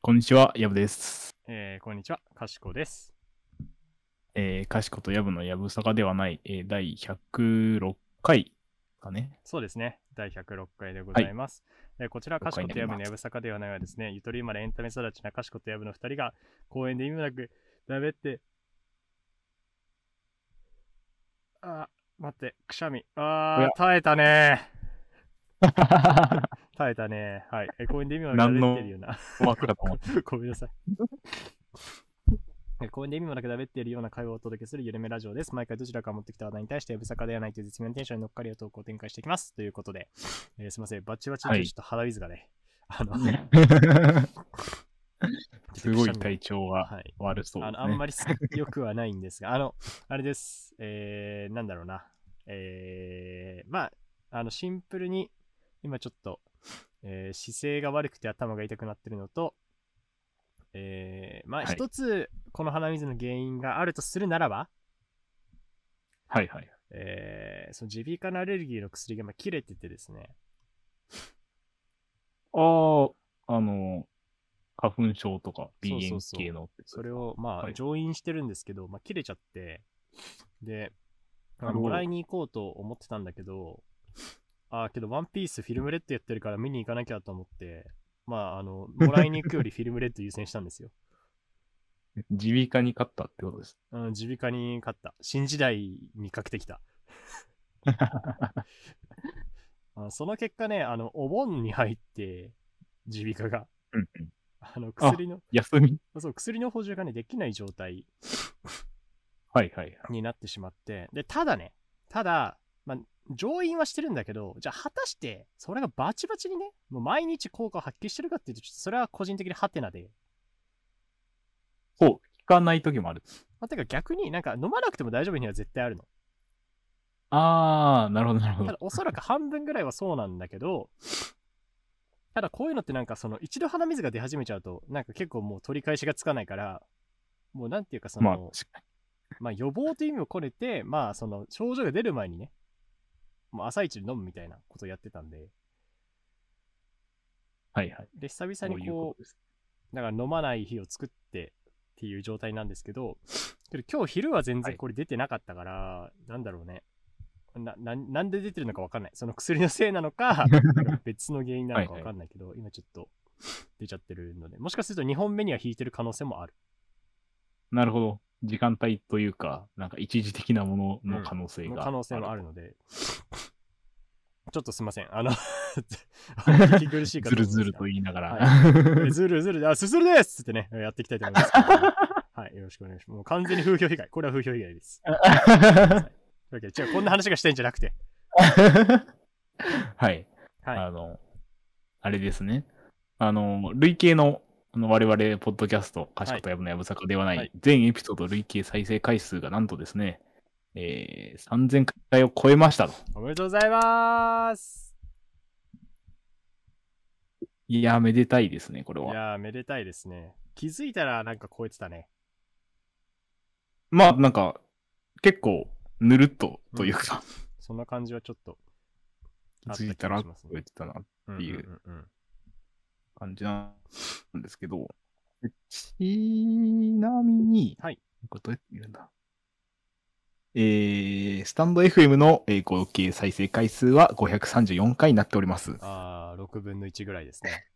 こんにちは、やぶです。えーこんにちは、かしこです。えー、かしことやぶのやぶさかではない、えー第106回かね。そうですね、第106回でございます。えーこちら、かしことやぶのやぶさかではないはですね、ゆとり生まれエンタメ育ちなかしことやぶの2人が公園で意味もなく食べって、あー、待って、くしゃみ。おあーや、耐えたね 耐えたねはい。えー公園で意味もなく食べってるような。と思って。ごめんなさい。え公園で意味もなく食べっているような会話をお届けするゆるめラジオです。毎回どちらか持ってきた話題に対して、やぶさかではないという絶妙なテンションに乗っかりを投稿を展開していきます。ということで、えーすみません、バチバチはいでちょっと肌水がね、あの、すごい体調がはい。悪そうです、ね。あのあんまりす良くはないんですが、あの、あれです、えー、なんだろうな、えー、まあ、あの、シンプルに、今ちょっと、えー姿勢が悪くて頭が痛くなってるのと、えー、まあ、はい。一つ、この鼻水の原因があるとするならば、はいはい。えー、その耳鼻科のアレルギーの薬が今切れててですね、ああ、あの、花粉症とか鼻炎そうそうそう。系の。それを、まあ、はい。上院してるんですけど、まあ、切れちゃって、で、あなるほど。のもらいに行こうと思ってたんだけど、あーけど、ワンピースフィルムレッドやってるから見に行かなきゃと思って、まあ、あの、もらいに行くよりフィルムレッド優先したんですよ。耳鼻科に勝ったってことです。うん、耳鼻科に勝った。新時代にかけてきた。あその結果ね、あの、お盆に入って、耳鼻科が。うんうん。あの、薬の、休みそう、薬の補充がね、できない状態はいはい。になってしまって、で、ただね、ただ、まあ、上院はしてるんだけど、じゃあ果たして、それがバチバチにね、もう毎日効果を発揮してるかっていうと、ちょっとそれは個人的にハテナで。そう、効かない時もある。まあ、てか逆になんか飲まなくても大丈夫には絶対あるの。ああ、なるほどなるほど。ただおそらく半分ぐらいはそうなんだけど、ただこういうのってなんかその一度鼻水が出始めちゃうと、なんか結構もう取り返しがつかないから、もうなんていうかその、まあ、まあ、予防という意味を込めて、まあその症状が出る前にね、もう朝一で飲むみたいなことをやってたんで、に。はいはい。で、久々にこことです。う、だから飲まない日を作ってっていう状態なんですけど、けど今日昼は全はい然これ出てなかったから、なんだろうね。な、ななんで出てるのかわかんない。その薬のせいなのか、別の原因なのかわかんないけど、今ちょっと出ちゃってるので、もしかすると2本目には引いてる可能性もある。なるほど。時間帯というか、なんか一時的なものの可能性のが、可能性もある。ので、ちょっとすいません。あの、聞き苦しいかずるずると言いながら。はいずるずる、あ、すするですってね、やっていきたいと思います。はい、よろしくお願いします。もう完全に風評被害。これは風評被害です。というわけで、違う、こんな話がしたいんじゃなくて。はい。はい。あの、あれですね。あの、累計の、あの我々、ポッドキャスト、かしことやぶのやぶさかではない、はい全エピソード累計再生回数がなんとですね、えー、3000回を超えましたと。おめでとうございます。いや、めでたいですね、これは。いやー、めでたいですね。気づいたらなんか超えてたね。まあ、なんか、結構、ぬるっとというか、そんな感じはちょっと気づいたら超えてたなっうんていううんうんうん感じなんですけど、ちなみに、はい。これどうやって見るんだ？えー、スタンド FM の、えー合計再生回数は534回になっております。ああ、6分の1ぐらいですね。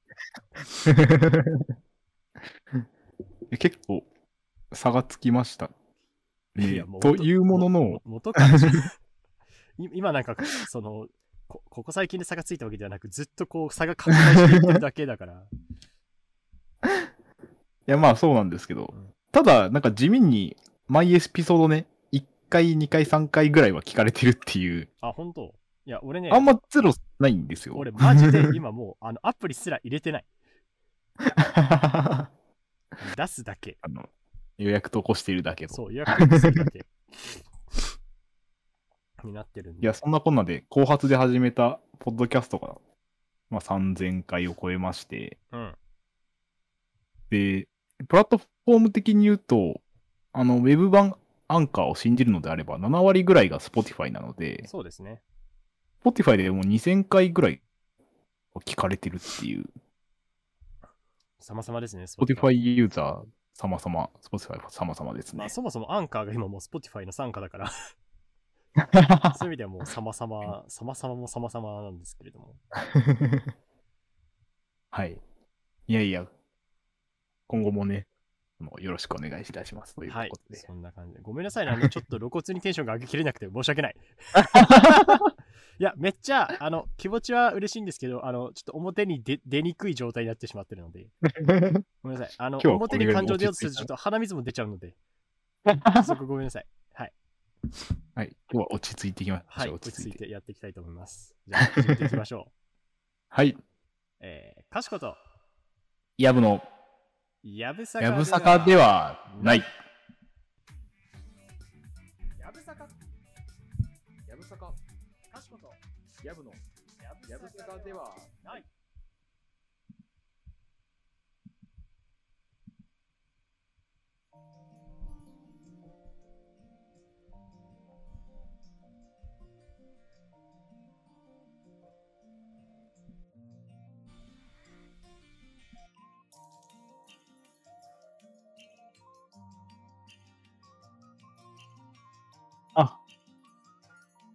結構差がつきました。えーというもののも、元 今なんか、そのこ、ここ最近で差がついたわけではなく、ずっとこう差が拡大していってるだけだから。いやまあそうなんですけど、うんただなんか地味に毎エピソードね、1回、2回、3回ぐらいは聞かれてるっていう、あ、本当？いや、俺ね、あんまゼロないんですよ。俺マジで 今もう、あの、アプリすら入れてない。あ 出すだけ。の予約投稿しているだけど。そう、予約するだけ。になってるんで。いや、そんなこんなで、後発で始めたポッドキャストが、まあ、3000回を超えまして、うん。で、プラットフォーム的に言うと、あの、ウェブ版アンカーを信じるのであれば、7割ぐらいが Spotify なので、そうですね。Spotify でもう2000回ぐらい聞かれてるっていう。様々ですね、Spotify ユーザー様々、Spotify 様々ですねまあ、。そもそもアンカーが今もう Spotify の傘下だから、そういう意味ではもう様々、様々も様々なんですけれども。はい。いやいや、今後もね、よろしくお願いいたしますというはいことで。、そんな感じで。ごめんなさいね、あの、ちょっと露骨にテンションが上げきれなくて申し訳ない。いや、めっちゃ、あの、気持ちは嬉しいんですけど、あの、ちょっと表に出出にくい状態になってしまってるので、ごめんなさい。あの、表に感情出ようとすると、ちょっと鼻水も出ちゃうので、そこごめんなさい。はい。はい。今日は落ち着いていきましょう。はい、落落ち着いて。やっていきたいと思います。じゃあ、始めていきましょう。はい。えー、かしこと、やぶの、やぶさかではない。やぶさか、やぶさか、かしこと、やぶの、やぶさかではない。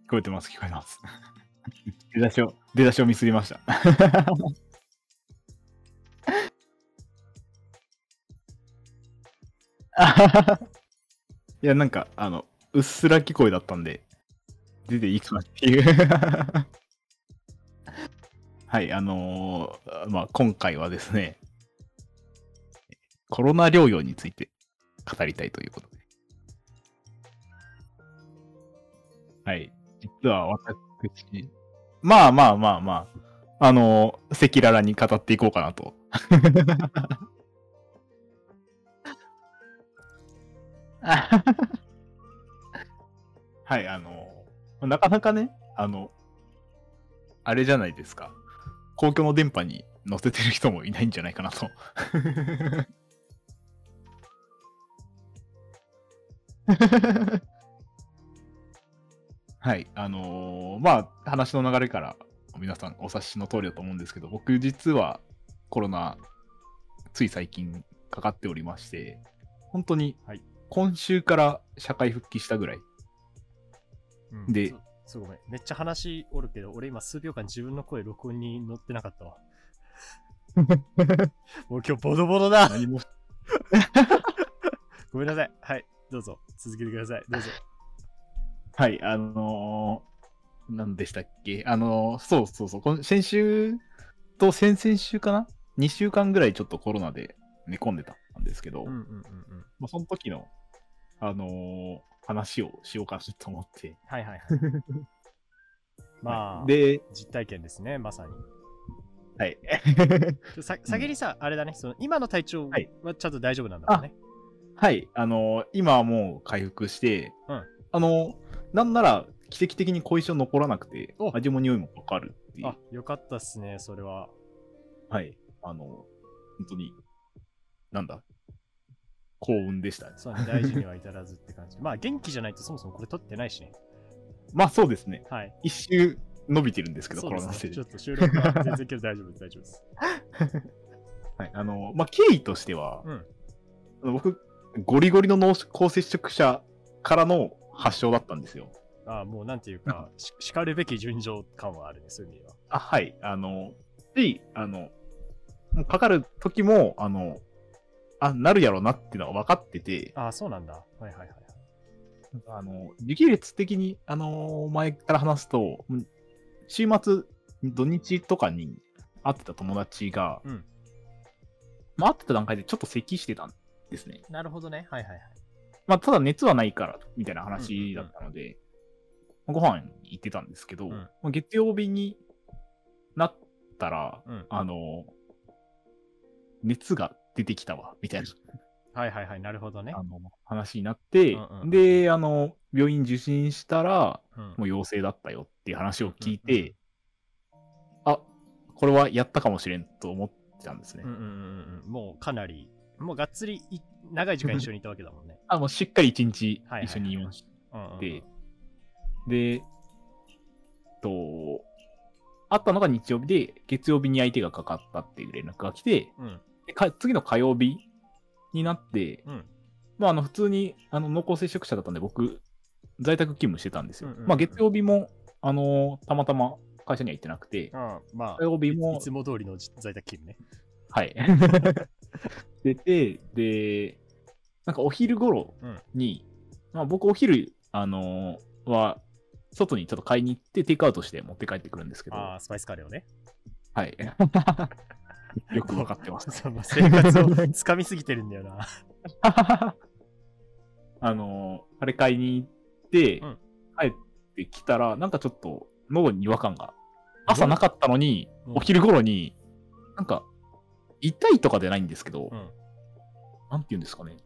聞こえてます、聞こえてます。出だしを、出だしをミスりました。いや、なんか、あの、うっすら聞こえだったんで、出ていいかなっていう。はい、あのーまあ、今回はですね、コロナ療養について語りたいということで。はい。実は私、まあまあまあまあ、あの赤裸々に語っていこうかなと。はい、あのなかなかね、あの、あれじゃないですか。公共の電波に載せてる人もいないんじゃないかなと。はい、あのーまあ、話の流れから皆さんお察しの通りだと思うんですけど、僕実はコロナ、つい最近かかっておりまして、本当にはい今週から社会復帰したぐらい。うんでそそうごめん。めっちゃ話おるけど、俺今数秒間自分の声録音に乗ってなかったわ。もう今日ボロボロだ。何も、ごめんなさい。はい、どうぞ。続けてください。どうぞ。はい、あのー、何でしたっけ？あのーそうそうそう、この先週と先々週かな ?2 週間ぐらいちょっとコロナで寝込んでたんですけど、うんうんうんうん。まあ、その時の、あのー話をしようかなと思って。はいはいはい。まあ、で、実体験ですね、まさに。はい。さ先にさ、あれだね、その今の体調はちゃんと大丈夫なんだもんね。はい、あのー今はもう回復して、うんあのーなんなら奇跡的に後遺症残らなくてお、味も匂いもわかるっていうあ、よかったっすね、それは。はい。あの、本当に、なんだ、幸運でしたね。そうね、大事には至らずって感じ。まあ、元気じゃないとそもそもこれ撮ってないしね。まあそうですね。はい。一周伸びてるんですけど。コロナせいでちょっと収録は全然今日大丈夫です、大丈夫です。はい。あの、まあ経緯としては、うん。僕、ゴリゴリの濃厚接触者からの発症だったんですよ。ああ、もうなんていうか、ししかるべき順序感はあるね、そういう意味では。あ、はい。あの、し、あの、もうかかる時も、あの、あ、なるやろなっていうのは分かってて、ああ、そうなんだ。はいはいはい。あの、時系列的に、あの前から話すと、うん週末、土日とかに会ってた友達が、うんまあ、会ってた段階でちょっと咳してたんですね。なるほどね。はいはいはい。まあ、ただ熱はないから、みたいな話だったので、ご飯に行ってたんですけど、うんまあ月曜日になったら、うん。あの、熱が出てきたわ、みたいな はいはいはい。なるほどね。あの話になって、うんうんで、あの、病院受診したら、うんもう陽性だったよっていう話を聞いうんうんうんて、あ、これはやったかもしれんと思ってたんですね。うんうんうんうん。もうかなり、もうがっつりい長い時間一緒にいたわけだもんね。あ、もうしっかり一日一緒にいましうんうんうんて、で、と、あったのが日曜日で、月曜日に相手がかかったっていう連絡が来て、うん。でか次の火曜日になって、うん。まあ、あの普通にあの濃厚接触者だったんで、僕、在宅勤務してたんですよ。まあ、月曜日も、あのたまたま会社には行ってなくて、ああま火曜日あ、もいつも通りの在宅勤務ね。はい。出て、で、なんかお昼頃に、まあ、僕お昼、あのーは、外にちょっと買いに行って、テイクアウトして持って帰ってくるんですけど、ああ、スパイスカレーをね。はい。よくわかってます。生活をつかみすぎてるんだよな。あのーあれ買いに行って、うん帰ってきたら、なんかちょっと喉に違和感が。朝なかったのに、うんお昼頃に、なんか、痛いとかじゃないんですけど、うん。なんて言うんですかね。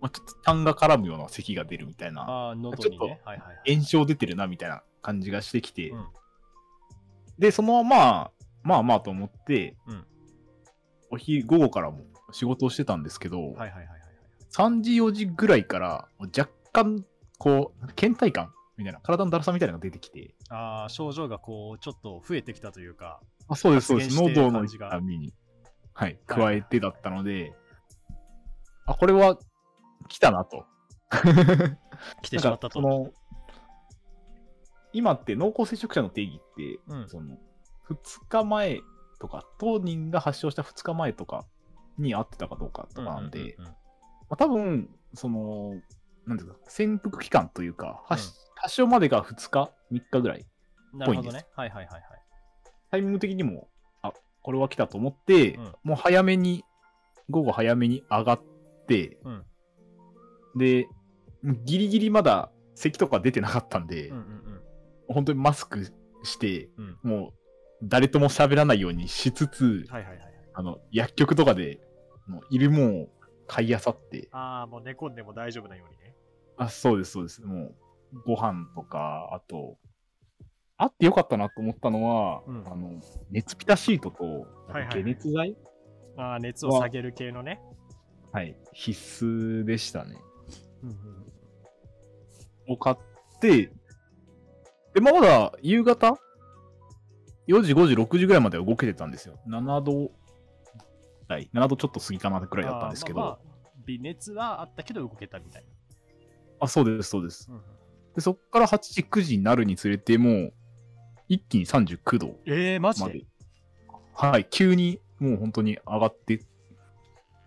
まあ、ちょっと痰が絡むような咳が出るみたいな、喉にね。はいはいはい。炎症出てるなみたいな感じがしてきて、うんで、そのまま、まあまあと思って、うんお昼、午後からも仕事をしてたんですけど、はいはいはいはいはい。3時、4時ぐらいから、若干、こう、倦怠感みたいな、体のだるさみたいなのが出てきて、ああ、症状がこう、ちょっと増えてきたというか。あそうです、そうです、喉の痛みに、はい、はい。加えてだったので、あ、これは来たなと。来てしまったと。の今って濃厚接触者の定義って、うん。その2日前とか、当人が発症した2日前とかに会ってたかどうかとかなんで、うんうんうんまあ、多分その、なんていうか、潜伏期間というか、発発症までが2日、3日ぐらい、うんなるほどぽいんね。はいはいはいはい。タイミング的にも、あこれは来たと思って、うんもう早めに、午後早めに上がって、うんで、ギリギリまだ咳とか出てなかったんで、うんうん本当にマスクして、うんもう誰とも喋らないようにしつつ、はいはいはい。あの薬局とかでもういるもんを買いあさって、ああ、もう寝込んでも大丈夫なようにね。あ、そうです、そうです。もうご飯とか、あと、あってよかったなと思ったのは、うんあの熱ピタシートとはいはいはい解熱剤、ああ、熱を下げる系のね。はい、必須でしたね。うんうんを買って、で、まあまだ夕方 ?4 時、5時、6時ぐらいまでは動けてたんですよ。7度台、7度ちょっと過ぎかなくらいだったんですけど、あ,、あーまあまあ微熱はあったけど動けたみたいそうです、そうです。で、そっから8時、9時になるにつれて、もう、一気に39度えー、マジで？はい、急にもう本当に上がって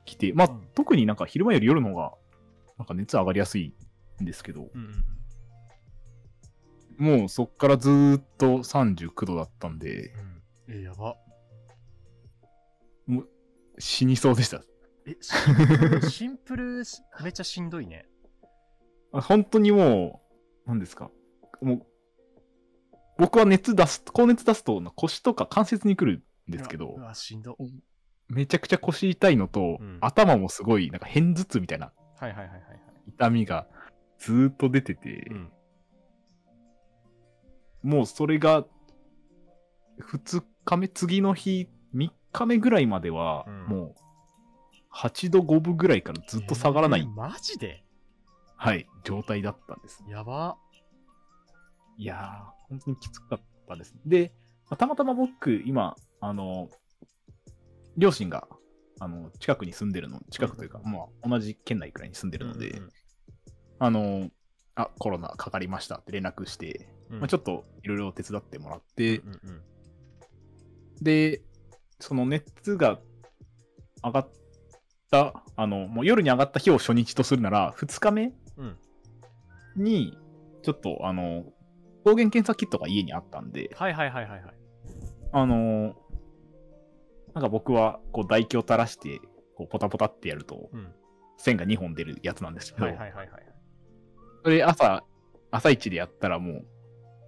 きて、まあ、うん特になんか昼間より夜の方が、なんか熱上がりやすいんですけど、うんもうそっからずーっと39度だったんで、うんえー、やば。死にそうでした。え、シンプル、めっちゃしんどいね。あ本当にもう、何ですか？もう、僕は熱出す、高熱出すと腰とか関節に来るんですけどしんど。めちゃくちゃ腰痛いのと、うん頭もすごい、なんか片頭痛みたいなはいはいはいはいはい。痛みがずーっと出てて、うん。もうそれが、2日目、次の日、3日目ぐらいまでは、うんもう、8度5分ぐらいからずっと下がらない、えーマジで？はい、状態だったんです。やば。いやー、本当にきつかったです。で、まあたまたま僕、今、あの、両親が、あの、近くに住んでるの、近くというか、まあ、同じ県内くらいに住んでるので、うんうんあの、あ、コロナかかりましたって連絡して、うん。まあ、ちょっといろいろ手伝ってもらって、うんうんで、その熱が上がった、あの、もう夜に上がった日を初日とするなら、2日目うん。に、ちょっと、あの、抗原検査キットが家にあったんで、はいはいはいはいはい。あのなんか僕は、こう、唾液を垂らして、こう、ポタポタってやると、うん。線が2本出るやつなんですけど、はいはいはいはい。それ朝、朝一でやったらもう、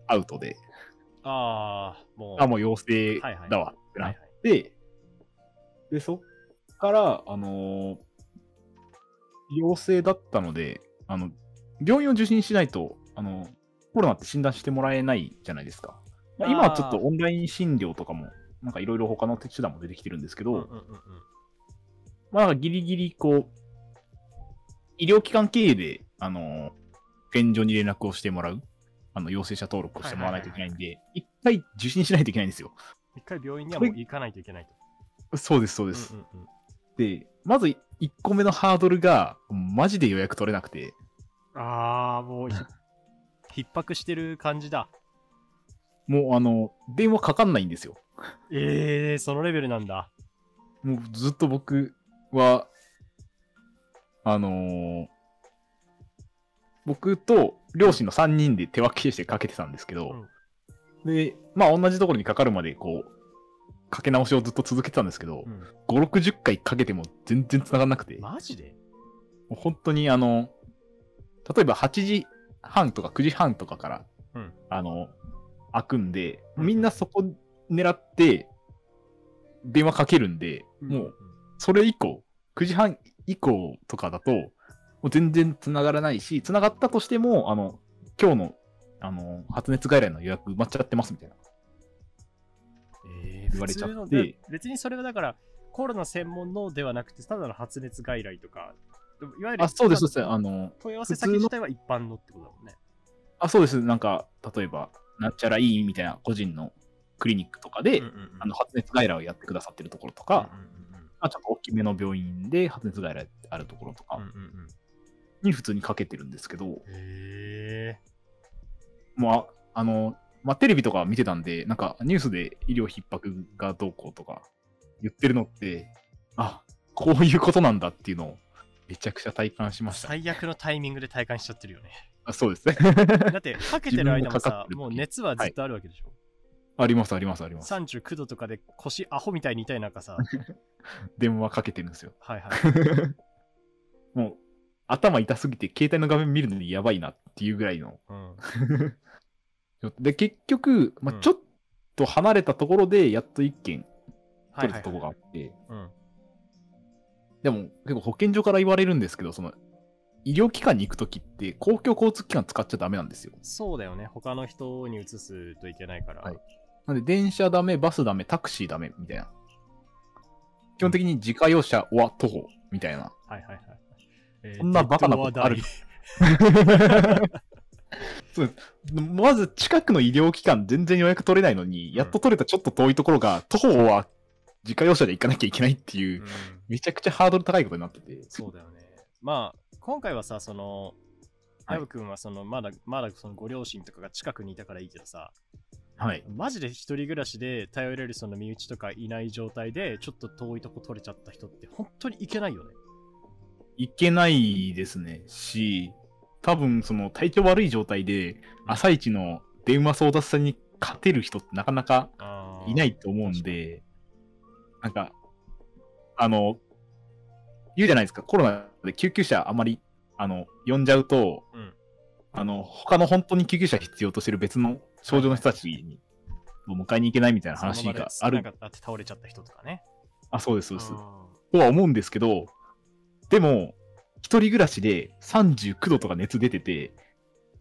アウトで、ああ、もう。あ、もう陽性はいはいだわってないっははい。て、で、そっから、あのー陽性だったので、あの、病院を受診しないと、あの、コロナって診断してもらえないじゃないですか。まあ、今はちょっとオンライン診療とかも、なんかいろいろ他の手段も出てきてるんですけど、うんうんうんうんまあ、ギリギリ、こう、医療機関経営で、あのー、保健所に連絡をしてもらう、あの、陽性者登録をしてもらわないといけないんで、一回受診しないといけないんですよ。一回病院にはもう行かないといけないと。そうです、そうです。うんうんうんで、まず1個目のハードルが、マジで予約取れなくて、ああ、もうひ、逼迫してる感じだ。もうあの、電話かかんないんですよ。ええー、そのレベルなんだ。もうずっと僕は、あのー僕と両親の3人で手分けしてかけてたんですけど、で、まあ同じところにかかるまでこう、かけ直しをずっと続けてたんですけど、うん5、60回かけても全然繋がんなくて、もマジで？う本当にあの、例えば8時半とか9時半とかから、うん。あの、開くんで、うん。みんなそこ狙って、電話かけるんで、もう、それ以降、9時半以降とかだと、もう全然繋がらないし、繋がったとしても、あの、今日の、あの、発熱外来の予約埋まっちゃってますみたいな。えー、言われちゃって。別にそれはだから、コロナ専門のではなくて、ただの発熱外来とか、いわゆるあ、そうです、そうです。あの、問い合わせ先自体は一般のってことだもんね。あ、そうです。なんか、例えば、なんちゃらいいみたいな個人のクリニックとかで、うんうんうんあの発熱外来をやってくださってるところとか、うんうんうんまあ、ちょっと大きめの病院で発熱外来あるところとかうんうんうんに普通にかけてるんですけど、へえ。もうあ、あの、まあ、テレビとか見てたんで、なんかニュースで医療逼迫がどうこうとか言ってるのって、あ、こういうことなんだっていうのをめちゃくちゃ体感しました。最悪のタイミングで体感しちゃってるよね。あそうですね。だって、かけてる間もさっ、てる時もう熱はずっとあるわけでしょ？あります、あります、あります。39度とかで腰アホみたいに痛い中さ、電話かけてるんですよ。はいはい。もう、頭痛すぎて携帯の画面見るのにやばいなっていうぐらいの。うん、で、結局、まあうんちょっと離れたところでやっと一件はいはい取れたところがあって、うん。でも結構保健所から言われるんですけど、その、医療機関に行くときって公共交通機関使っちゃダメなんですよ。そうだよね。他の人に移すといけないから。はいなんで電車ダメ、バスダメ、タクシーダメみたいな。基本的に自家用車は徒歩みたいな。はいはいはい。えーそんなバカなことある そうまず近くの医療機関全然予約取れないのに、やっと取れたちょっと遠いところが、徒歩は自家用車で行かなきゃいけないっていう、うんめちゃくちゃハードル高いことになってて。そうだよね。まあ、今回はさ、その、はいヤブ君はその、まだ、まだそのご両親とかが近くにいたからいいけどさ、はい。マジで一人暮らしで頼れるその身内とかいない状態で、ちょっと遠いとこ取れちゃった人って本当に行けないよね。いけないですね。し、多分その体調悪い状態で、朝一の電話争奪戦に勝てる人ってなかなかいないと思うんで、なんか、あの、言うじゃないですか、コロナで救急車あまり、あの、呼んじゃうと、うん。あの、他の本当に救急車必要としてる別の症状の人たちに、迎えに行けないみたいな話があるその場でなんか倒れちゃった人とかね。あ、そうです、そうです。あとは思うんですけど、でも、一人暮らしで39度とか熱出てて、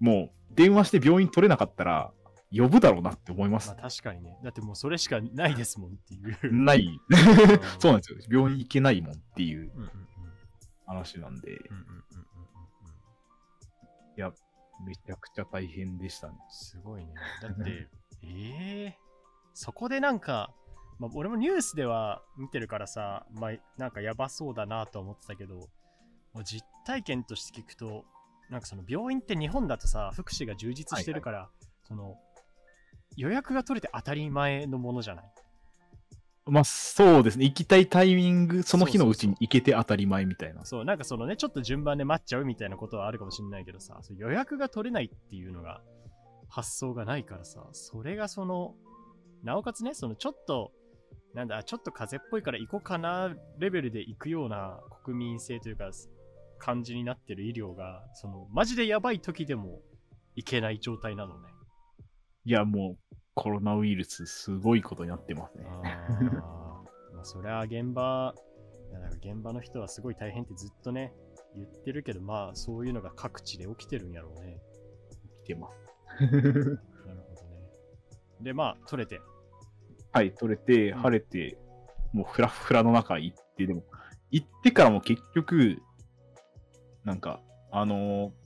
もう電話して病院取れなかったら、呼ぶだろうなって思いまーすまあ。確かにね。だってもうそれしかないですもんっていう。ない。そうなんですよ。病院行けないもんっていう話なんで、うんうんうんうんうんいや、めちゃくちゃ大変でしたね。すごいね。だって、ええそこでなんか、まあ、俺もニュースでは見てるからさ、まあ、なんかやばそうだなと思ってたけど、もう実体験として聞くと、なんかその病院って日本だとさ、福祉が充実してるから、その予約が取れて当たり前のものじゃない？まあ、そうですね。行きたいタイミング、その日のうちに行けて当たり前みたいな。そう、なんかそのね、ちょっと順番で待っちゃうみたいなことはあるかもしれないけどさ、そう予約が取れないっていうのが発想がないからさ、それがその、なおかつね、そのちょっと、なんだ、ちょっと風邪っぽいから行こうかなレベルで行くような国民性というか、感じになってる医療が、その、マジでやばい時でも行けない状態なのね。いや、もう、コロナウイルス、すごいことになってますね。あー まあ、そりゃ現場、なんか現場の人はすごい大変ってずっとね、言ってるけど、まあそういうのが各地で起きてるんやろうね。来てます。なるほどね。で、まあ取れて。はい、取れて、うん晴れて、もうフラフラの中行って、でも、行ってからも結局、なんか、あのー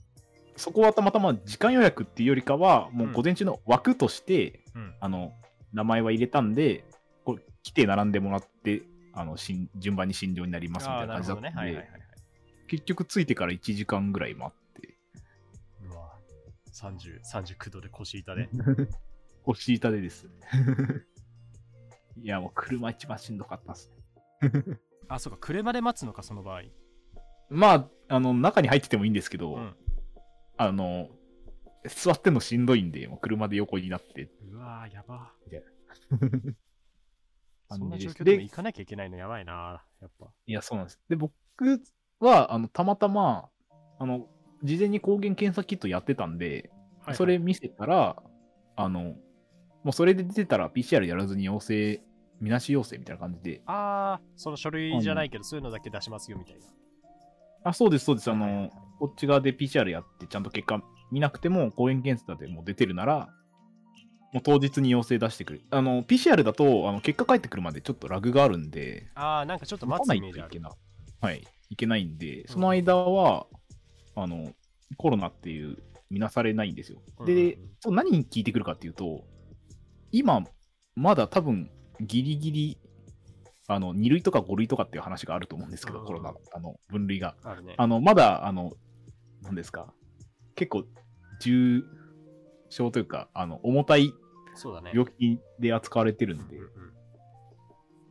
そこはたまたま時間予約っていうよりかは、もう午前中の枠として、うん。あの、名前は入れたんで、こう来て並んでもらって、あのしん順番に診療になりますみたいな感じだったんで、どねはいはいはいはい結局着いてから1時間ぐらい待って、うわ30 39度で腰痛で 腰痛でです。いや、もう車一番しんどかったっすね。あそうか車で待つのかその場合まあ、あの、中に入っててもいいんですけど、うんあの、座ってんのしんどいんで、もう車で横になって、うわーやば。みたいな。そんな状況でも行かなきゃいけないのやばいなやっぱ。いや、そうなんです。で、僕は、あの、たまたま、あの、事前に抗原検査キットやってたんで、はいそれ見せたら、あの、もうそれで出てたら PCR やらずに陽性、みなし陽性みたいな感じで、ああその書類じゃないけどそういうのだけ出しますよみたいな。あ、そうです、そうです。あの、はいはいはいこっち側で PCR やって、ちゃんと結果見なくても、抗原検査でもう出てるなら、もう当日に陽性出してくる。あの、PCR だと、あの結果返ってくるまでちょっとラグがあるんで、ああなんかちょっと待つイメージあるといけない。はい、いけないんで、その間は、あの、コロナっていう、見なされないんですよ。うんうんで何に聞いてくるかっていうと、今、まだ多分、ギリギリ、あの、2類とか5類とかっていう話があると思うんですけど、うんコロナ、あの、分類が。あるねあの、まだ、あの、何ですか、結構、重症というか、あの、重たい病気で扱われてるんで。うん、うん。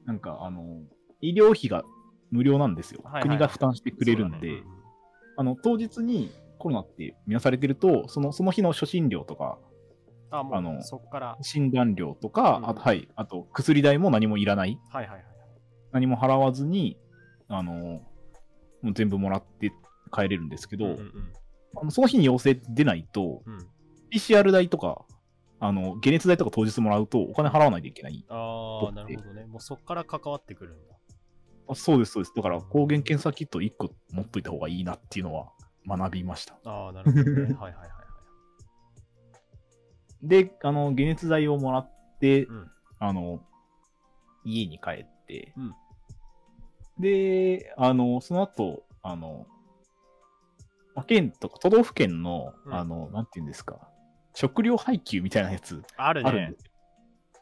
なんか、あの、医療費が無料なんですよ。はいはい国が負担してくれるんで、そうだね。あの、当日にコロナって見なされてると、その、その日の初診料とか、ああのそっから。診断料とか、うん。あと、はい、あと、薬代も何もいらない。はいはいはい。何も払わずに、あの、もう全部もらって帰れるんですけど、うんうんあのその日に陽性出ないと、うん。うん PCR 代とか、あの、解熱代とか当日もらうとお金払わないといけない。ああなるほどね。もうそっから関わってくるんだ。あそうです、そうです。だから、抗原検査キット1個持っといた方がいいなっていうのは学びました。ああなるほどね。はいはいはいはい。で、あの、解熱剤をもらって、うん。あの、家に帰って、うん。で、あの、その後、あの、まあ県とか都道府県の、うん。あの、なんていうんですか、食料配給みたいなやつあるね。あるんですよ。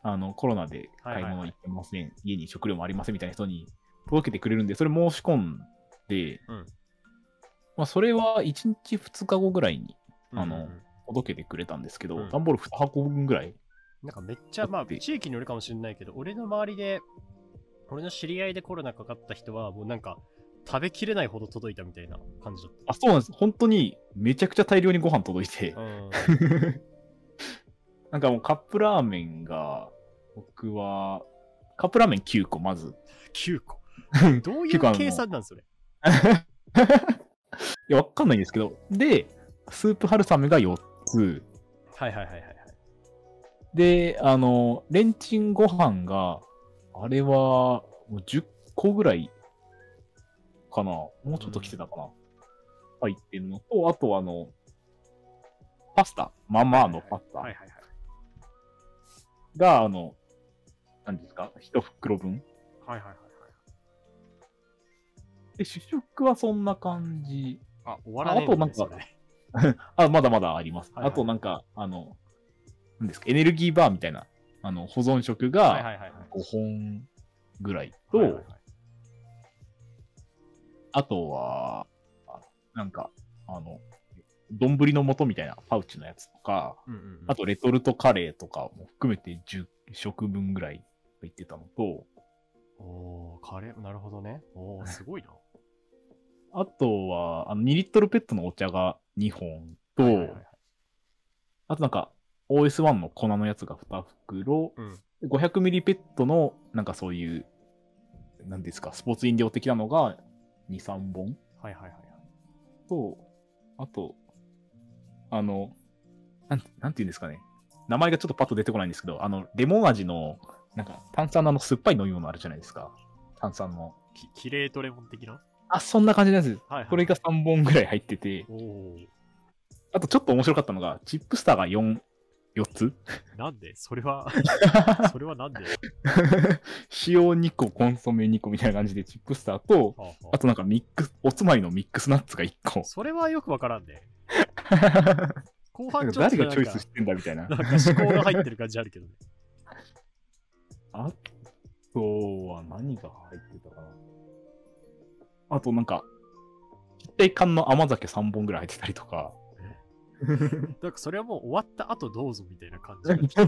あの、コロナで買い物行ってません、家に食料もありませんみたいな人に届けてくれるんで、それ申し込んで、うん。まあ、それは1日2日後ぐらいにあのうん届けてくれたんですけど、うん。段ボール2箱分ぐらい。なんかめっちゃまあだって地域によるかもしれないけど俺の周りで俺の知り合いでコロナかかった人はもうなんか食べきれないほど届いたみたいな感じだっあ、そうなんです。本当にめちゃくちゃ大量にご飯届いて。た。う、ん。なんかもうカップラーメンが、僕は、カップラーメン9個まず。9個。どういう計算なんそれ？いや、わかんないんですけど、で、スープ春雨が4つ、はいはいはいはいはい。で、あの、レンチンご飯が、あれは、もう10個ぐらいかな。もうちょっと来てたかな。入ってるのと、あとあの、パスタ。ママのパスタはいはいはいが、あの、何ですか？一袋分。はいはいはいはいで、主食はそんな感じ。あ終わらねえんだねあとなんか あ、まだまだあります。はいはいあとなんか、あの、何ですか？エネルギーバーみたいな、あの、保存食が、はいはいはいはい5本ぐらいと、はいはいはいあとは、あなんか、あの、丼の素みたいなパウチのやつとか、うんうんうん。あとレトルトカレーとかも含めて10食分ぐらい入ってたのと、おーカレーなるほどね。おーすごいな。あとは、あの2リットルペットのお茶が2本と、はいはいはい。はいあとなんか OS1 の粉のやつが2袋、うん。500ミリペットのなんかそういう、なんですか、スポーツ飲料的なのが2、3本？はいはいはいはいと、あと、あの、なんなんていうんですかね。名前がちょっとパッと出てこないんですけど、あの、レモン味の、なんか炭酸のあの酸っぱい飲み物あるじゃないですか。炭酸の。きキレートレモン的な？あ、そんな感じのやつ。はいはいこれが3本ぐらい入ってて、おおあとちょっと面白かったのが、チップスターが4、4つ？なんで？それは それはなんで？塩2個、コンソメ2個みたいな感じで、チップスターと、はあはああとなんかミックス、おつまみのミックスナッツが1個。それはよくわからんね 後半ちょっとか誰がチョイスしてんだみたいな。なんか思考が入ってる感じあるけどねあとは何が入ってたかな？あとなんか、ちっちゃい缶の甘酒3本ぐらい入ってたりとか。なんかそれはもう終わった後どうぞみたいな感じで。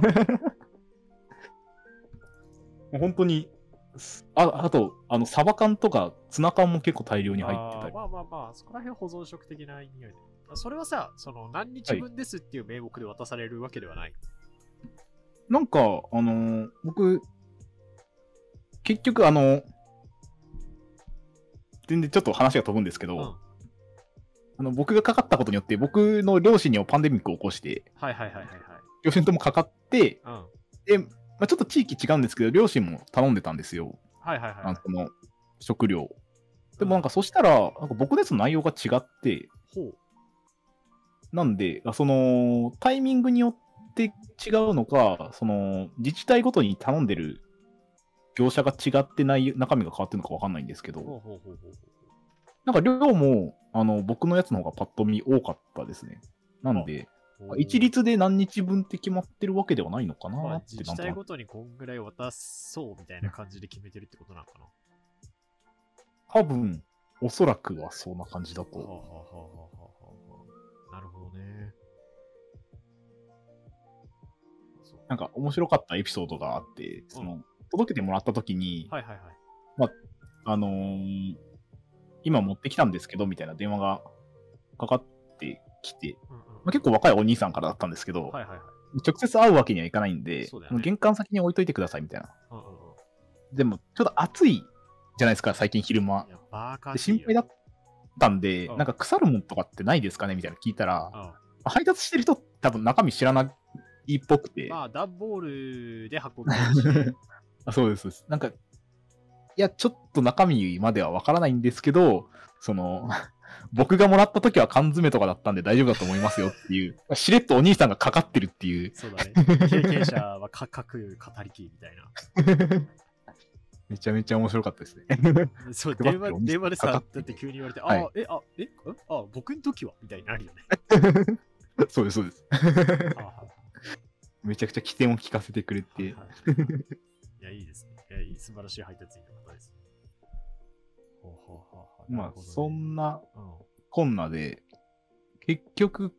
もう本当に、すああと、あの、サバ缶とかツナ缶も結構大量に入ってたり。あーまあまあまあ、そこら辺保存食的な意味合いで。それはさ、その何日分ですっていう名目で渡されるわけではない。なんか、あのー僕、結局、あの、全然ちょっと話が飛ぶんですけど、うん。あの僕がかかったことによって、僕の両親にもパンデミックを起こして、はいはいはいはい両親ともかかって、はい。うん。で、まあ、ちょっと地域違うんですけど、両親も頼んでたんですよ、はいはいはい。あのその食料。でもなんかそしたら、なんか僕のやつの内容が違って、ほう。なんで、あそのタイミングによって違うのか、その自治体ごとに頼んでる業者が違ってない中身が変わってるのかわかんないんですけど、ほうほうほうほう。なんか量もあの僕のやつの方がパッと見多かったですね。なんで、一律で何日分って決まってるわけではないのかまあなって自治なんとなく体ごとにこんぐらい渡そうみたいな感じで決めてるってことなのかな。多分、おそらくはそんな感じだと。なるほどね。なんか面白かったエピソードがあって、その、届けてもらった時に、はいはいはい。あのー今持ってきたんですけど、みたいな電話がかかってきて、うんうん。まあ、結構若いお兄さんからだったんですけど、はいはいはい。直接会うわけにはいかないんで、玄関先に置いといてくださいみたいな。うんうんうん。でも、ちょっと暑いじゃないですか、最近昼間。心配だったんで、うん。なんか腐るもんとかってないですかねみたいなの聞いたら、うん。配達してる人多分中身知らないっぽくて、まあ、段ボールで運んでるし、あそうですそうです。なんか、いや、ちょっと中身まではわからないんですけど、その、僕がもらった時は缶詰とかだったんで大丈夫だと思いますよっていう、しれっとお兄さんがかかってるっていう、そうだね。経験者は価格語りきみたいな。めちゃめちゃ面白かったですね。そう、電話電話でさ、だかかって急に言われて、はいあ、え、あ、え、あ、あ僕の時は？みたいになるよね。そうです、そうです。めちゃくちゃ起点を聞かせてくれあて、はいいや、いいですね。いやいい素晴らしい配達員。ほうほうほうほうまあ、そんなこんなで、結局、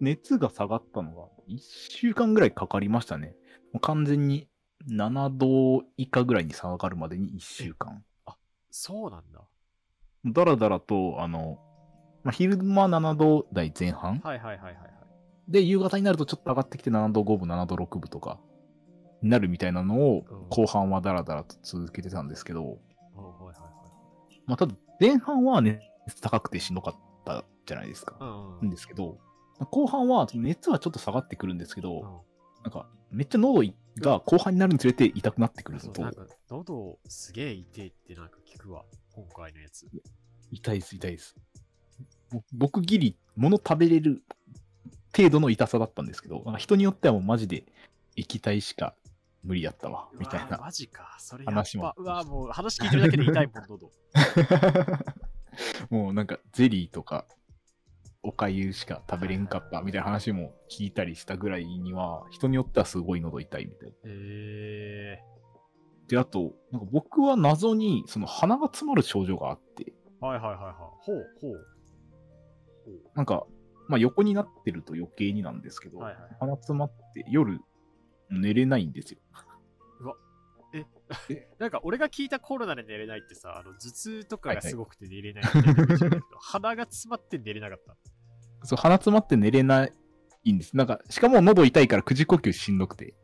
熱が下がったのが1週間ぐらいかかりましたね。もう完全に7度以下ぐらいに下がるまでに1週間。そうなんだ。だらだらと、あの、まあ、昼間7度台前半はいはいはいはいはい。で、夕方になるとちょっと上がってきて7度5分、7度6分とかになるみたいなのをうん後半はだらだらと続けてたんですけど、まあ、ただ前半は熱高くてしんどかったじゃないですか。うんうんんですけど、後半は熱はちょっと下がってくるんですけど、うんなんかめっちゃ喉が後半になるにつれて痛くなってくるのとそうなん、か喉すげえ痛いってなんか聞くわ、今回のやつ。痛いです、痛いです。ぼ僕ギリ物食べれる程度の痛さだったんですけど、人によってはもうマジで液体しか無理やったわ、みたいうな。わマジか。それ話もぱ、うわもう話聞いてるだけで痛いもん、喉。もうなんかゼリーとかおかゆしか食べれんかったみたいな話も聞いたりしたぐらいには、人によってはすごい喉痛いみたいな。えで、あと、なんか僕は謎にその鼻が詰まる症状があって、ー。はいはいはいはい。ほうほう。ほなんか、まあ横になってると余計になんですけど、う。はいはい。鼻詰まって夜寝れないんですよ。なんか俺が聞いたコロナで寝れないってさ、あの頭痛とかはいはいがすごくて寝れないみたいなイメージだけど、鼻が詰まって寝れなかった？そう、鼻詰まって寝れないんです。なんか、しかも喉痛いから口呼吸しんどくて。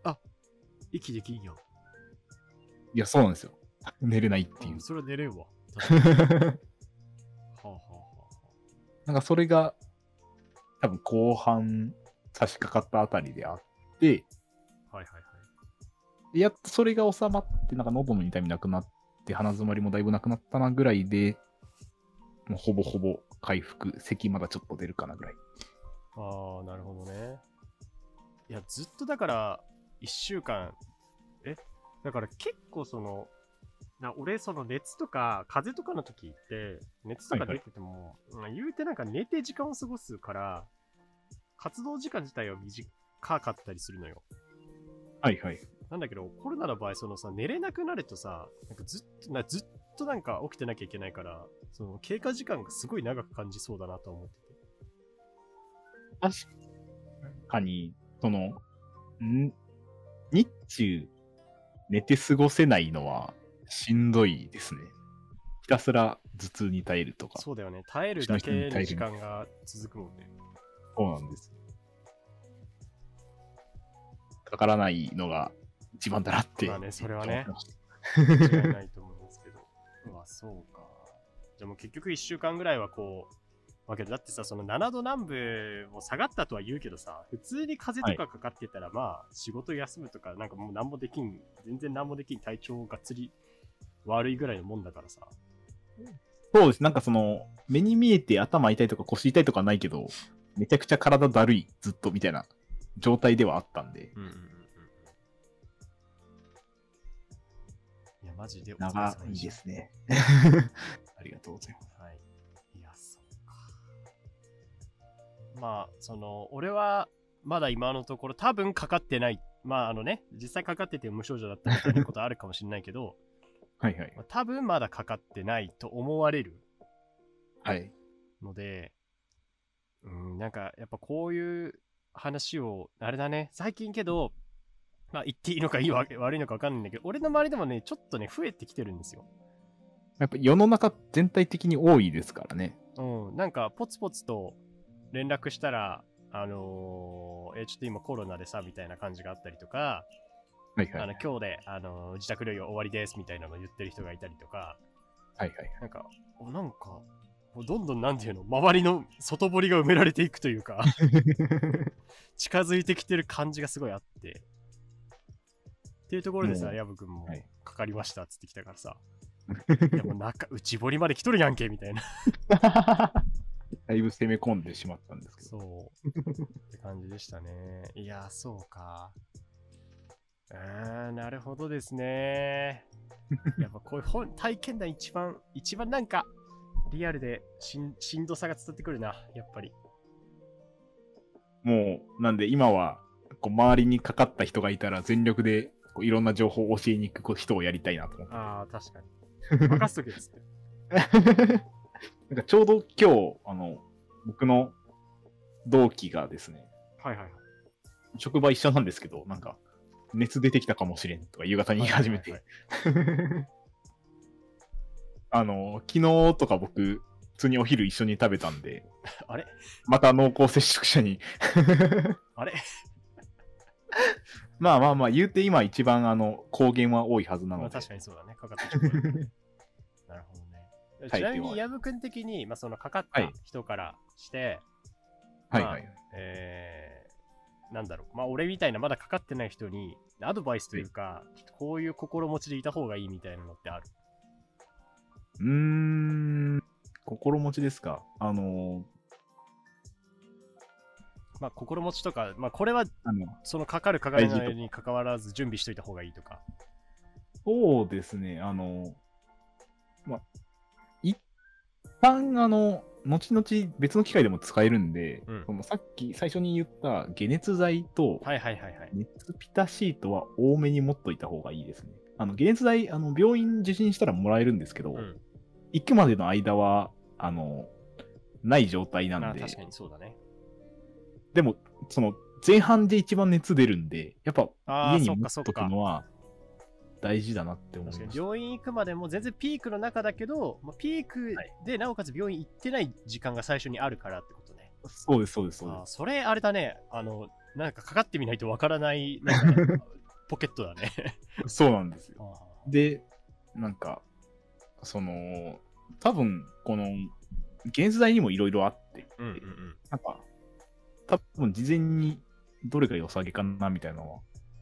息できんやん。っいや、そうなんですよ。寝れないっていう。それは寝れんわ。はあはあはあはなんかそれが、多分後半差し掛かったあたりであって、あ。はいはいはい。やっとそれが収まって、なんか喉の痛みなくなって、鼻詰まりもだいぶなくなったなぐらいで、もうほぼほぼ回復、咳まだちょっと出るかなぐらい。ああ、なるほどね。いや、ずっとだから、1週間、え？だから結構その、な俺、その熱とか、風邪とかの時って、熱とか出てても、まあ言うてなんか寝て時間を過ごすから、活動時間自体は短かったりするのよ。はいはい。なんだけど、コロナの場合、そのさ、寝れなくなるとさ、なんかずっと、なずっとなんか起きてなきゃいけないから、その経過時間がすごい長く感じそうだなと思ってて。確かに、その、ん？日中寝て過ごせないのはしんどいですね。ひたすら頭痛に耐えるとか。そうだよね。耐えるだけの時間が続くもんね。そうなんです。かからないのが一番だなって。まあねそれはね違いないと思うんですけど。うわ、そうか。じゃあもう結局1週間ぐらいはこう、わけどだってさ、その7度南部も下がったとは言うけどさ、普通に風邪とかかかってたら、まあ仕事休むとか、なんかもう何もできん、全然何もできん体調がっつり悪いぐらいのもんだからさ。そうです。なんかその、目に見えて頭痛いとか腰痛いとかないけど、めちゃくちゃ体だるい、ずっとみたいな状態ではあったんで、うんうんうんうん。いや、マジで長いですね。ありがとうございます。はい。いや、そうか。まあ、その、俺は、まだ今のところ多分かかってない。まあ、あのね、実際かかってて無症状だったみたいなことあるかもしれないけど、はいはい。まあ、多分まだかかってないと思われるはい。ので、うん、なんか、やっぱこういう話を、あれだね、最近けど、まあ言っていいのかいいわ悪いのか分かんないんだけど、俺の周りでもね、ちょっとね、増えてきてるんですよ。やっぱ世の中全体的に多いですからね。うん、なんかポツポツと連絡したら、あのーえ、ちょっと今コロナでさ、みたいな感じがあったりとか、はいはい。あの今日で、あのー自宅療養終わりですみたいなのを言ってる人がいたりとか、はいはい。なんか、おなんか、どんどんなんていうの、周りの外堀が埋められていくというか、近づいてきてる感じがすごいあって。っていうところでさ、もうヤブ君もはいかかりましたっつってきたからさ、いやもう中、内堀まで来とるやんけみたいな。だいぶ攻め込んでしまったんですけど。そう。って感じでしたね。いや、そうか。あー、なるほどですね。やっぱこういう本体験談一番、一番なんか、リアルでしんしんどさが伝わってくるな、やっぱり。もう、なんで今は、こう周りにかかった人がいたら全力でこういろんな情報を教えに行く人をやりたいなと思って。ああ、確かに。任せとけっつって。なんかちょうど今日、あの、僕の同期がですね、はいはいはい。職場一緒なんですけど、なんか、熱出てきたかもしれんとか夕方に言い始めて、はいあの、昨日とか僕、普通にお昼一緒に食べたんで、あれ？また濃厚接触者に あれ？まあまあまあ、言うて今一番あの、抗原は多いはずなまあので。確かにそうだね。かかってなるほどね。はいちなみに、ヤブ君的に、まあ、そのかかったはい人からして、はいはい。えー、なんだろう、まあ、俺みたいなまだかかってない人に、アドバイスというか、ちょっとこういう心持ちでいた方がいいみたいなのってある？うーん、心持ちですか？あの、まあ、心持ちとか、まあ、これは、あの、そのかかるかからないに関わらず準備しといた方がいいとか。そうですね、あの、まあ、一旦あの、後々別の機械でも使えるんで、うんそのさっき最初に言った解熱剤とはいはいはいはい。熱ピタシートは多めに持っといた方がいいですね。あの解熱剤、あの病院受診したらもらえるんですけど、うん。行くまでの間は、あの、ない状態なまあ、んで、確かにそうだね。でも、その前半で一番熱出るんで、やっぱ家に持っと。くのは大事だなって思いました。病院行くまでも全然ピークの中だけど、まあ、ピークでなおかつ病院行ってない時間が最初にあるからってことね。そうです、そうです、そうであーそれあれだね。あの、なんかかかってみないとわからない、なんか ポケットだね。す。そうなんですよ。で、なんか、その、多分、この、原材にもいろいろあって、うんうんうん。なんか、多分事前にどれが良さげかなみたいなのは、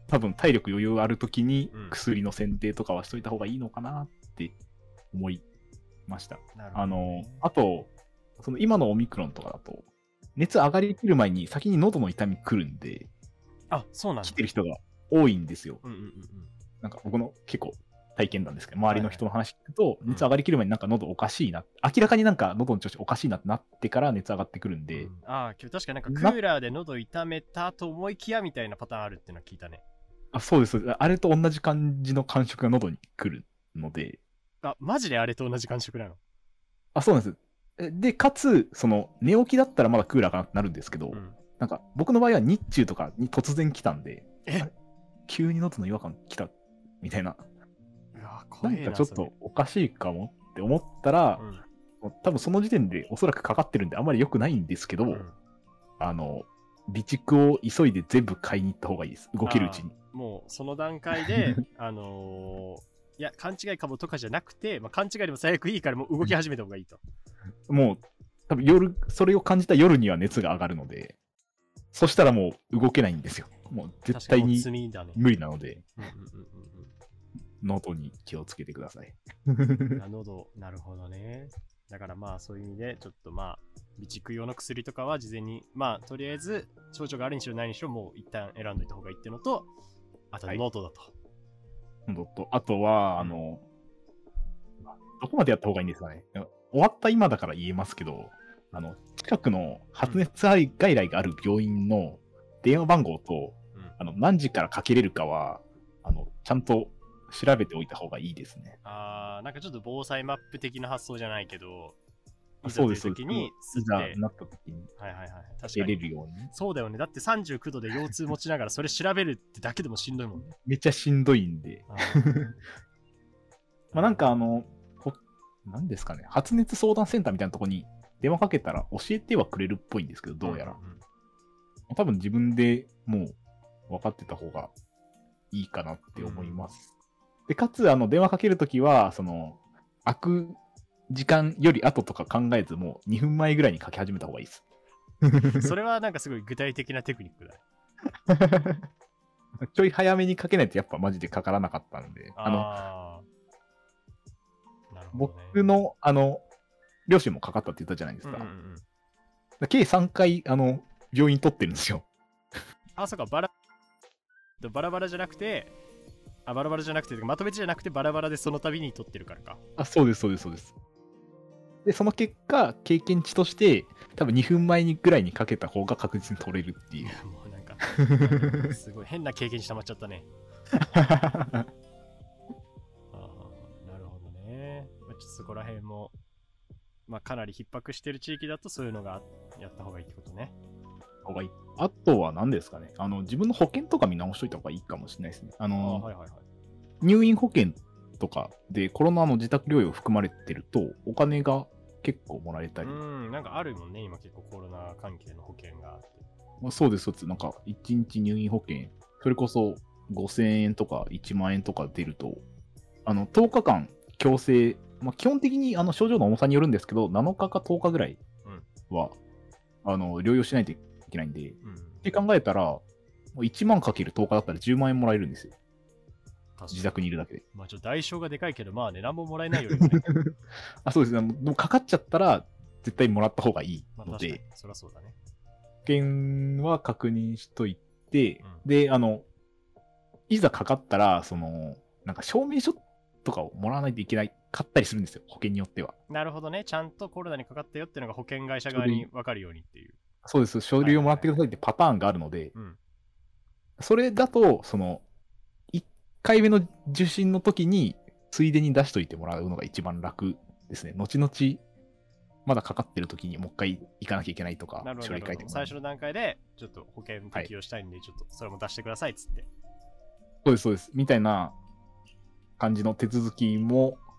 多分体力余裕あるときにうん薬の選定とかはしといた方がいいのかなって思いました。あね、の、あと、その今のオミクロンとかだと、熱上がりきる前に先に喉の痛み来るんで、あ、そうなんだ来。てる人が多いんですよ。うんうんうんうん。なんか僕の結構体験なんですけど、周りの人の話聞くと、うん熱上がりきる前になんか喉おかしいな、明らかになんか喉の調子おかしいなってなってから熱上がってくるんで、うんああ、今日確かになんかクなーラーで喉痛めたと思いきやみたいなパターンあるっていうのは聞いたね。あそうです。あれと同じ感じの感触が喉に来るので、あ、マジであれと同じ感触なの？あ、そうなんです。えで、かつ、その、寝起きだったらまだクーラーかなってなるんですけど、うん。なんか、僕の場合は日中とかに突然来たんで、え？急に喉の違和感来た、みたいな。な。んかちょっとおかしいかもって思ったらうん多分その時点でおそらくかかってるんであんまり良くないんですけど、うんあの、備蓄を急いで全部買いに行った方がいいです。動けるうちに。もうその段階で、あのーいや、勘違いかもとかじゃなくて、まあ、勘違いでも最悪いいからもう動き始めた方がいいと。もう、多分夜、それを感じた夜には熱が上がるので、そしたらもう動けないんですよ。もう絶対に。無理なので、喉に気をつけてください。喉、なるほどね。だからまあそういう意味で、ちょっとまあ、備蓄用の薬とかは事前に、まあとりあえず、症状があるにしろないにしろ、もう一旦選んどいた方がいいっていうのと、あとはい喉だと。喉と、あとは、あの、どこまでやった方がいいんですかね。終わった今だから言えますけど、あの、近くの発熱外来がある病院の電話番号と、うんあの、何時からかけれるかは、あの、ちゃんと調べておいた方がいいですね。あー、なんかちょっと防災マップ的な発想じゃないけど、あいざという時に吸いざなった時にはいはいはい。か確かに。けれるように。そうだよね。だって39度で腰痛持ちながらそれ調べるってだけでもしんどいもんね。めっちゃしんどいんで。まあなんかあの、こなんですかね、発熱相談センターみたいなとこに電話かけたら教えてはくれるっぽいんですけど、どうやら。んんん多分自分でもう分かってた方がいいかなって思います。で、かつ、あの、電話かけるときは、その、開く時間より後とか考えず、もう2分前ぐらいにかけ始めた方がいいです。それはなんかすごい具体的なテクニックだ。ちょい早めにかけないとやっぱマジでかからなかったんで、あの、ね。僕の、あの、両親もかかったって言ったじゃないですか。うんうんうん、計3回、あの、病院取ってるんですよ。あ、そうか、バラ、バラバラじゃなくて、あ、バラバラじゃなくて、まとめてじゃなくてバラバラでその度に撮ってるからか。あ、そうです、そうです、そうです。で、その結果、経験値として、多分2分前にぐらいにかけた方が確実に取れるっていう。もうなんか、すごい変な経験値溜まっちゃったね。あーなるほどね。まあ、ちょっとそこら辺も、まあ、かなり逼迫してる地域だとそういうのがやった方がいいってことね。方がいい。あとは何ですかね。あの、自分の保険とか見直しといた方がいいかもしれないですね。ああの、はいはいはい。入院保険とかでコロナの自宅療養含まれてると、お金が結構もらえたり。うん、なんかあるもんね、今結構コロナ関係の保険があって。まあ、そうです、そうです。なんか、1日入院保険、それこそ5000円とか1万円とか出ると、あの、10日間強制、まあ、基本的にあの症状の重さによるんですけど、7日か10日ぐらいは、あの、療養しないといけないんで、うん。って考えたら、もう1万かける10日だったら10万円もらえるんですよ。自宅にいるだけで。まあちょっと代償がでかいけど、まあね、何ももらえないよりもね。あ、そうですね。でもかかっちゃったら、絶対もらった方がいいまあので、確かに、そりゃそうだね。保険は確認しといて、うんで、あの、いざかかったら、その、なんか証明書とかをもらわないといけないかったりするんですよ、保険によっては。なるほどね。ちゃんとコロナにかかったよっていうのが保険会社側に分かるようにっていう。そうです、書類をもらってくださいってパターンがあるので、うん。それだと、その、1回目の受診の時に、ついでに出しといてもらうのが一番楽ですね。後々、まだかかってる時にもう一回行かなきゃいけないとか。書類書いてもらう最初の段階で、ちょっと保険適用したいんで、ちょっとそれも出してくださいっつって。そうです、そうです。みたいな感じの手続きも、まあ、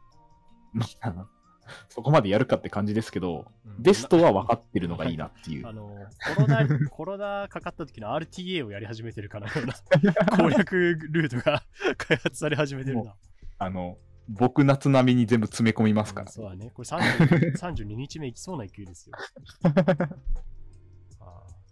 そこまでやるかって感じですけど、うんベストは分かってるのがいいなっていうあ。の、コロナ、コロナかかった時の RTA をやり始めてるかな 攻略ルートが 開発され始めてるな。あの、僕夏並みに全部詰め込みますから。そうだね。これ30 32日目いきそうな勢いですよ。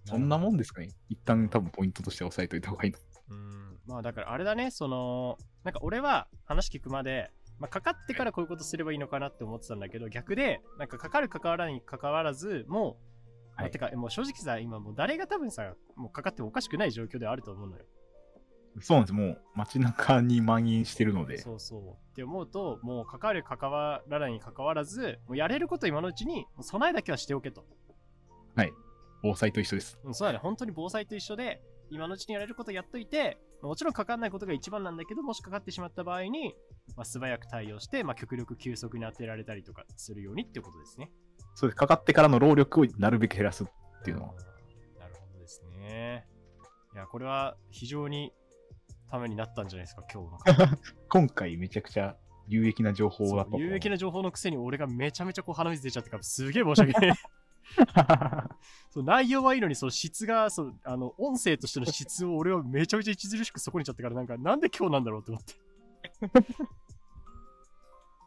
そんなもんですかね。一旦多分ポイントとして押さえといた方がいいの。うん。まあだからあれだね、その、なんか俺は話聞くまで、まあ、かかってからこういうことすればいいのかなって思ってたんだけど、逆で、なんかかかるかからないにかかわらず、もう、まあはいてか、もう正直さ、今もう誰が多分さ、もうかかってもおかしくない状況ではあると思うのよ。そうなんです。もう街中に蔓延してるので。そうそう。って思うと、もうかかるかからないにかかわらず、もうやれること今のうちに、備えだけはしておけと。はい。防災と一緒です。うん、そうだね、本当に防災と一緒で、今のうちにやれることやっといて、もちろんかかんないことが一番なんだけど、もしかかってしまった場合に、まあ、素早く対応して、まあ、極力急速に当てられたりとかするようにってことですね。そうです。かかってからの労力をなるべく減らすっていうのは。なるほどですね。いや、これは非常にためになったんじゃないですか、今日の。今回めちゃくちゃ有益な情報だ有益な情報のくせに俺がめちゃめちゃこう鼻水出ちゃってからすげえ申し訳ない。そう内容はいいのにその質がそうあの音声としての質を俺はめちゃめちゃ著しく損ねちゃってからなんかなんで今日なんだろうって思って。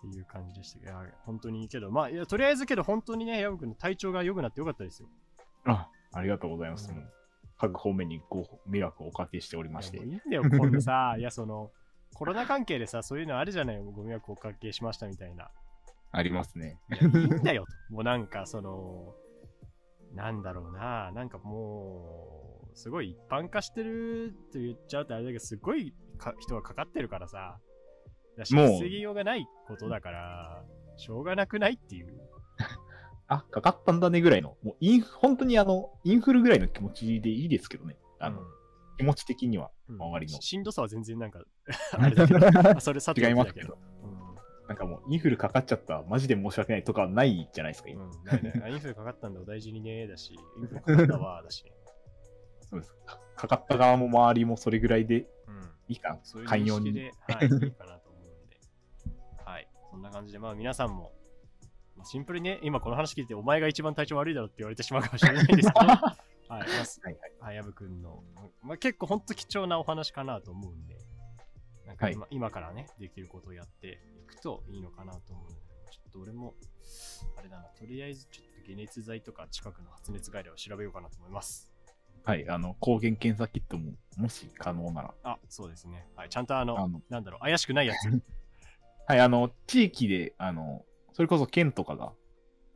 っていう感じでしたけど、本当にいいけど、まあ、いやとりあえずけど本当にね、ヤブ君の体調が良くなってよかったですよ。あありがとうございます。うん各方面にご迷惑をおかけしておりましてい。いいんだよ、こんなさ、いや、その、コロナ関係でさ、そういうのあるじゃない、ご迷惑をおかけしましたみたいな。ありますね。いやいいんだよと。もうなんか、その、なんだろうな、なんかもう、すごい一般化してるって言っちゃうとあれだけど、すごいか人がかかってるからさ、だしもう防ぎようがないことだから、しょうがなくないっていう。あ、かかったんだねぐらいの、もうインフ本当にあの、インフルぐらいの気持ちでいいですけどね。あの、気持ち的には、うん周りのししんどさは全然なんか、あれだけど、あそれさておきだけど違いますけど。。うんなんかもう、インフルかかっちゃった、マジで申し訳ないとかはないじゃないですか、今。うん、ないないあインフルかかったんだお大事にねだし、インフルかかったわだし、そうです。かかかった側も周りもそれぐらいでうん、いいかな。そういう寛容に。認識で、はい、いいかなと思うんで。はい、そんな感じで、まあ皆さんも、まあ、シンプルにね、今この話聞いて、お前が一番体調悪いだろって言われてしまうかもしれないですけど、はい、まあ、はいはい。はやぶくんの、まあ、結構ほんと貴重なお話かなと思うんで、なんか今,、今からね、できることをやっていくといいのかなと思うので、ちょっと俺も、あれだな、とりあえずちょっと解熱剤とか近くの発熱外来を調べようかなと思います。はい、あの、抗原検査キットも、もし可能なら。あ、そうですね。はい、ちゃんとあの、あのなんだろう、怪しくないやつ。はい、あの、地域で、あの、それこそ県とかが、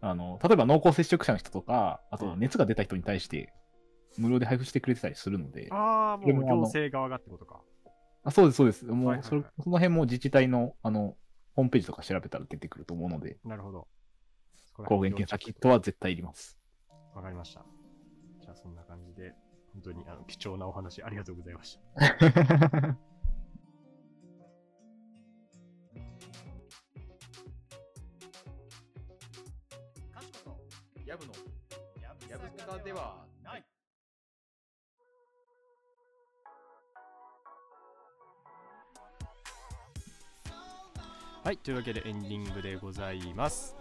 あの、例えば濃厚接触者の人とか、あとうん熱が出た人に対して、無料で配布してくれてたりするので、ああ、もう行政側がってことか。あそうです、そうです。もはいはいはいうそれ、その辺も自治体の、あの、ホームページとか調べたら出てくると思うので、なるほど。抗辺原検査キットは絶対いります。わかりました。じゃあそんな感じで、本当にあの貴重なお話ありがとうございました。やぶの、やぶやぶさかではない。はい、というわけでエンディングでございます。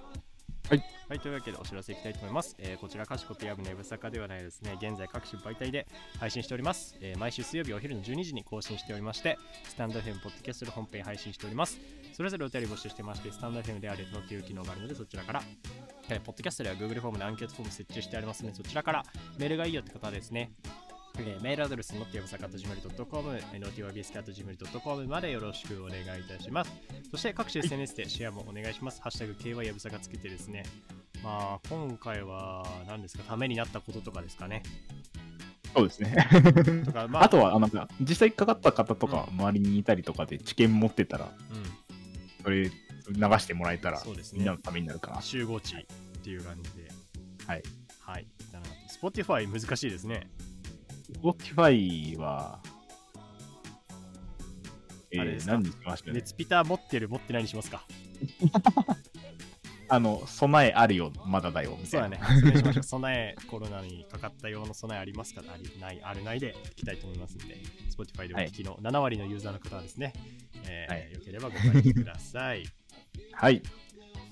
はい。はい、というわけでお知らせいきたいと思います。えーこちら、かしことやぶのやぶさかではないですね、現在各種媒体で配信しております。えー毎週水曜日お昼の12時に更新しておりまして、スタンド FM、ポッドキャストで本編配信しております。それぞれお便り募集してまして、スタンド FM ではレポという機能があるので、そちらから、えーポッドキャストでは Google フォームでアンケートフォーム設置してありますので、そちらからメールがいいよって方はですね、えーメールアドレスのってやぶさかと gmail.com、notybsk.gmail.com までよろしくお願いいたします。そして各種 SNS でシェアもお願いします。ハッシュタグ KY やぶさかつけてですね、まあ今回は何ですか、ためになったこととかですかね。そうですね。とか、まあ、あとは、あなんか、実際かかった方とか、周りにいたりとかで知見持ってたら、うそれ流してもらえたん、らそうですね。みんなのためになるかな。集合値っていう感じで。はい。はい。だな Spotify 難しいですね。Spotify は、えー、あれ何にしましたね？熱ピタ持ってる持ってないにしますか？あの、備えあるよ、まだだよ、みたいな。そうだね。しまし。備え、コロナにかかった用の備えありますかありない、あるないでいきたいと思いますので、Spotify でお聞きの7割のユーザーの方はですね、えーはいよければご覧くださ い。はい。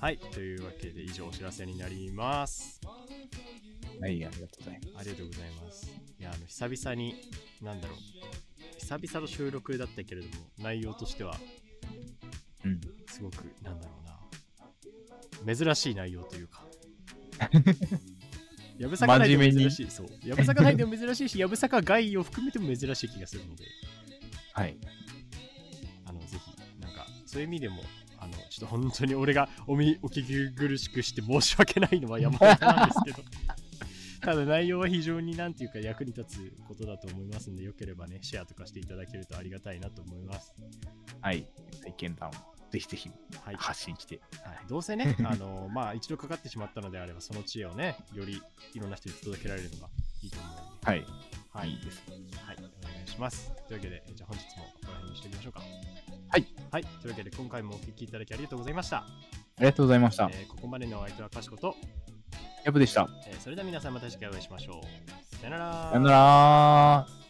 はい。というわけで以上お知らせになります。はい、ありがとうございます。ありがとうございます。いや、あの、久々に、なんだろう。久々の収録だったけれども、内容としては、うん。すごく、なんだろうな。珍しい内容というか。やぶさか内でも珍しい。そう。やぶさか内でも珍しいし、やぶさか外を含めても珍しい気がするので、はい。あの、ぜひ、なんか、そういう意味でも、あの、ちょっと本当に俺がおみお聞き苦しくして申し訳ないのは山本なんですけど。ただ内容は非常になんていうか役に立つことだと思いますんで、よければね、シェアとかしていただけるとありがたいなと思います。はい、体験談をぜひぜひ発信して。はい、はい、どうせね、あの、まあ一度かかってしまったのであれば、その知恵をね、よりいろんな人に届けられるのがいいと思うので。はい。はい、いいです。はい、お願いします。というわけで、じゃあ本日もここら辺にしてみましょうか。はい。はい、というわけで今回もお聴きいただきありがとうございました。ありがとうございました。えー、ここまでのお相手はかしこと。ヤブでした。えーそれでは皆さんまた次回お会いしましょう。さよなら。さよなら。